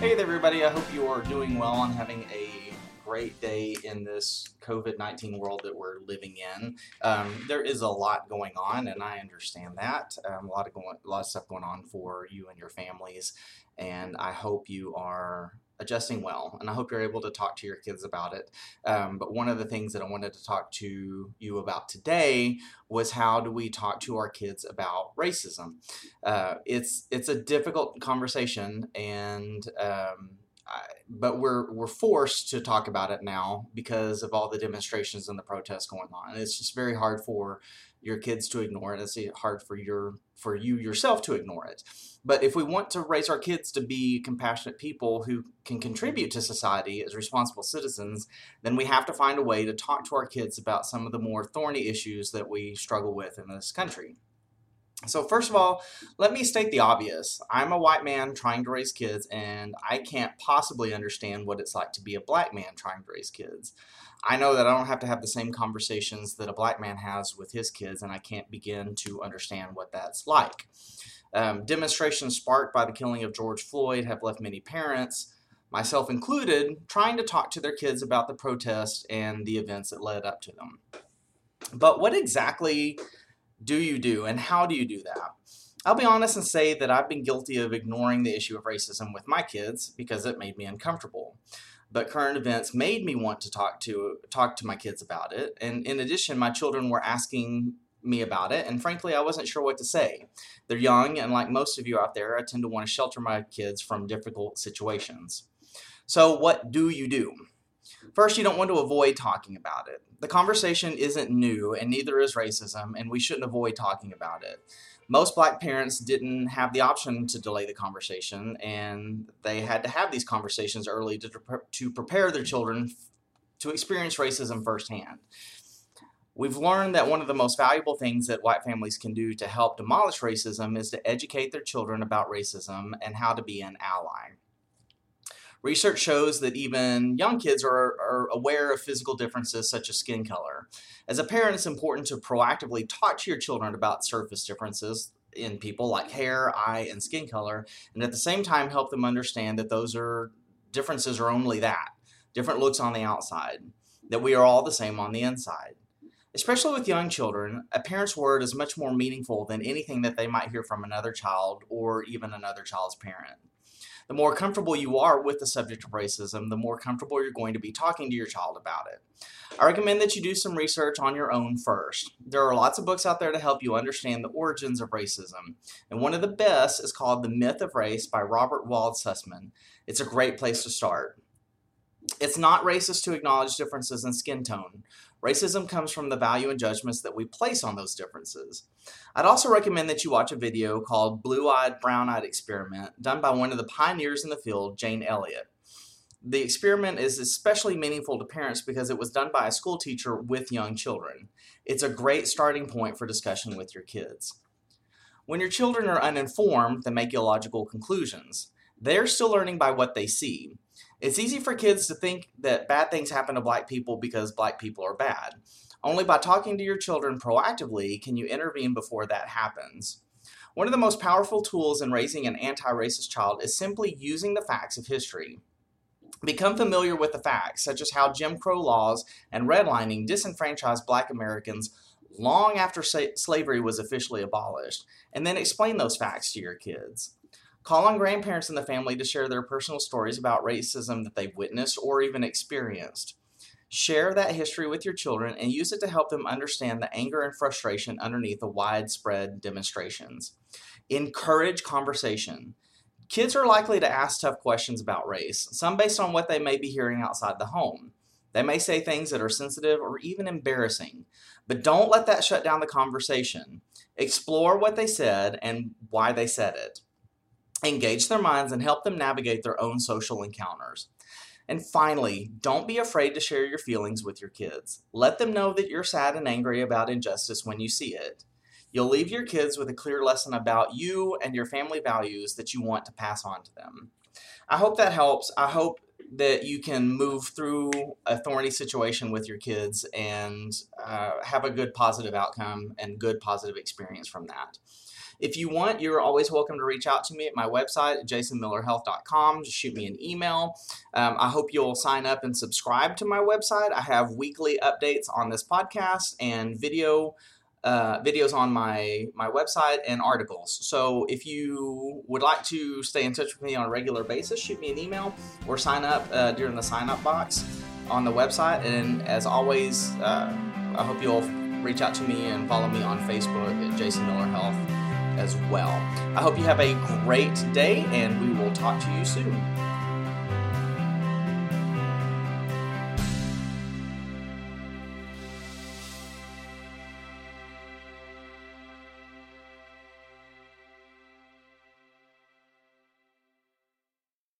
Hey there, everybody. I hope you are doing well and having a great day in this COVID 19 world that we're living in. Um, there is a lot going on, and I understand that. Um, a, lot of going, a lot of stuff going on for you and your families, and I hope you are adjusting well, and I hope you're able to talk to your kids about it. Um, but one of the things that I wanted to talk to you about today was how do we talk to our kids about racism? Uh, it's it's a difficult conversation, and um, but we're we're forced to talk about it now because of all the demonstrations and the protests going on. It's just very hard for your kids to ignore it. It's hard for your for you yourself to ignore it. But if we want to raise our kids to be compassionate people who can contribute to society as responsible citizens, then we have to find a way to talk to our kids about some of the more thorny issues that we struggle with in this country. So, first of all, let me state the obvious. I'm a white man trying to raise kids, and I can't possibly understand what it's like to be a black man trying to raise kids. I know that I don't have to have the same conversations that a black man has with his kids, and I can't begin to understand what that's like. Um, demonstrations sparked by the killing of George Floyd have left many parents, myself included, trying to talk to their kids about the protest and the events that led up to them. But what exactly do you do, and how do you do that? I'll be honest and say that I've been guilty of ignoring the issue of racism with my kids because it made me uncomfortable. But current events made me want to talk to talk to my kids about it. And in addition, my children were asking me about it, and frankly, I wasn't sure what to say. They're young, and like most of you out there, I tend to want to shelter my kids from difficult situations. So, what do you do? First, you don't want to avoid talking about it. The conversation isn't new, and neither is racism, and we shouldn't avoid talking about it. Most black parents didn't have the option to delay the conversation, and they had to have these conversations early to, to prepare their children to experience racism firsthand. We've learned that one of the most valuable things that white families can do to help demolish racism is to educate their children about racism and how to be an ally. Research shows that even young kids are, are aware of physical differences such as skin color. As a parent, it's important to proactively talk to your children about surface differences in people like hair, eye, and skin color, and at the same time help them understand that those are differences are only that different looks on the outside, that we are all the same on the inside. Especially with young children, a parent's word is much more meaningful than anything that they might hear from another child or even another child's parent. The more comfortable you are with the subject of racism, the more comfortable you're going to be talking to your child about it. I recommend that you do some research on your own first. There are lots of books out there to help you understand the origins of racism, and one of the best is called The Myth of Race by Robert Wald Sussman. It's a great place to start. It's not racist to acknowledge differences in skin tone. Racism comes from the value and judgments that we place on those differences. I'd also recommend that you watch a video called Blue Eyed, Brown Eyed Experiment, done by one of the pioneers in the field, Jane Elliott. The experiment is especially meaningful to parents because it was done by a school teacher with young children. It's a great starting point for discussion with your kids. When your children are uninformed, they make illogical conclusions. They're still learning by what they see. It's easy for kids to think that bad things happen to black people because black people are bad. Only by talking to your children proactively can you intervene before that happens. One of the most powerful tools in raising an anti racist child is simply using the facts of history. Become familiar with the facts, such as how Jim Crow laws and redlining disenfranchised black Americans long after slavery was officially abolished, and then explain those facts to your kids. Call on grandparents in the family to share their personal stories about racism that they've witnessed or even experienced. Share that history with your children and use it to help them understand the anger and frustration underneath the widespread demonstrations. Encourage conversation. Kids are likely to ask tough questions about race, some based on what they may be hearing outside the home. They may say things that are sensitive or even embarrassing, but don't let that shut down the conversation. Explore what they said and why they said it engage their minds, and help them navigate their own social encounters. And finally, don't be afraid to share your feelings with your kids. Let them know that you're sad and angry about injustice when you see it. You'll leave your kids with a clear lesson about you and your family values that you want to pass on to them. I hope that helps. I hope that you can move through a thorny situation with your kids and uh, have a good positive outcome and good positive experience from that. If you want, you're always welcome to reach out to me at my website jasonmillerhealth.com. Just shoot me an email. Um, I hope you'll sign up and subscribe to my website. I have weekly updates on this podcast and video uh, videos on my my website and articles. So if you would like to stay in touch with me on a regular basis, shoot me an email or sign up uh, during the sign up box on the website. And as always, uh, I hope you'll reach out to me and follow me on Facebook at Jason Miller Health as well. I hope you have a great day, and we will talk to you soon.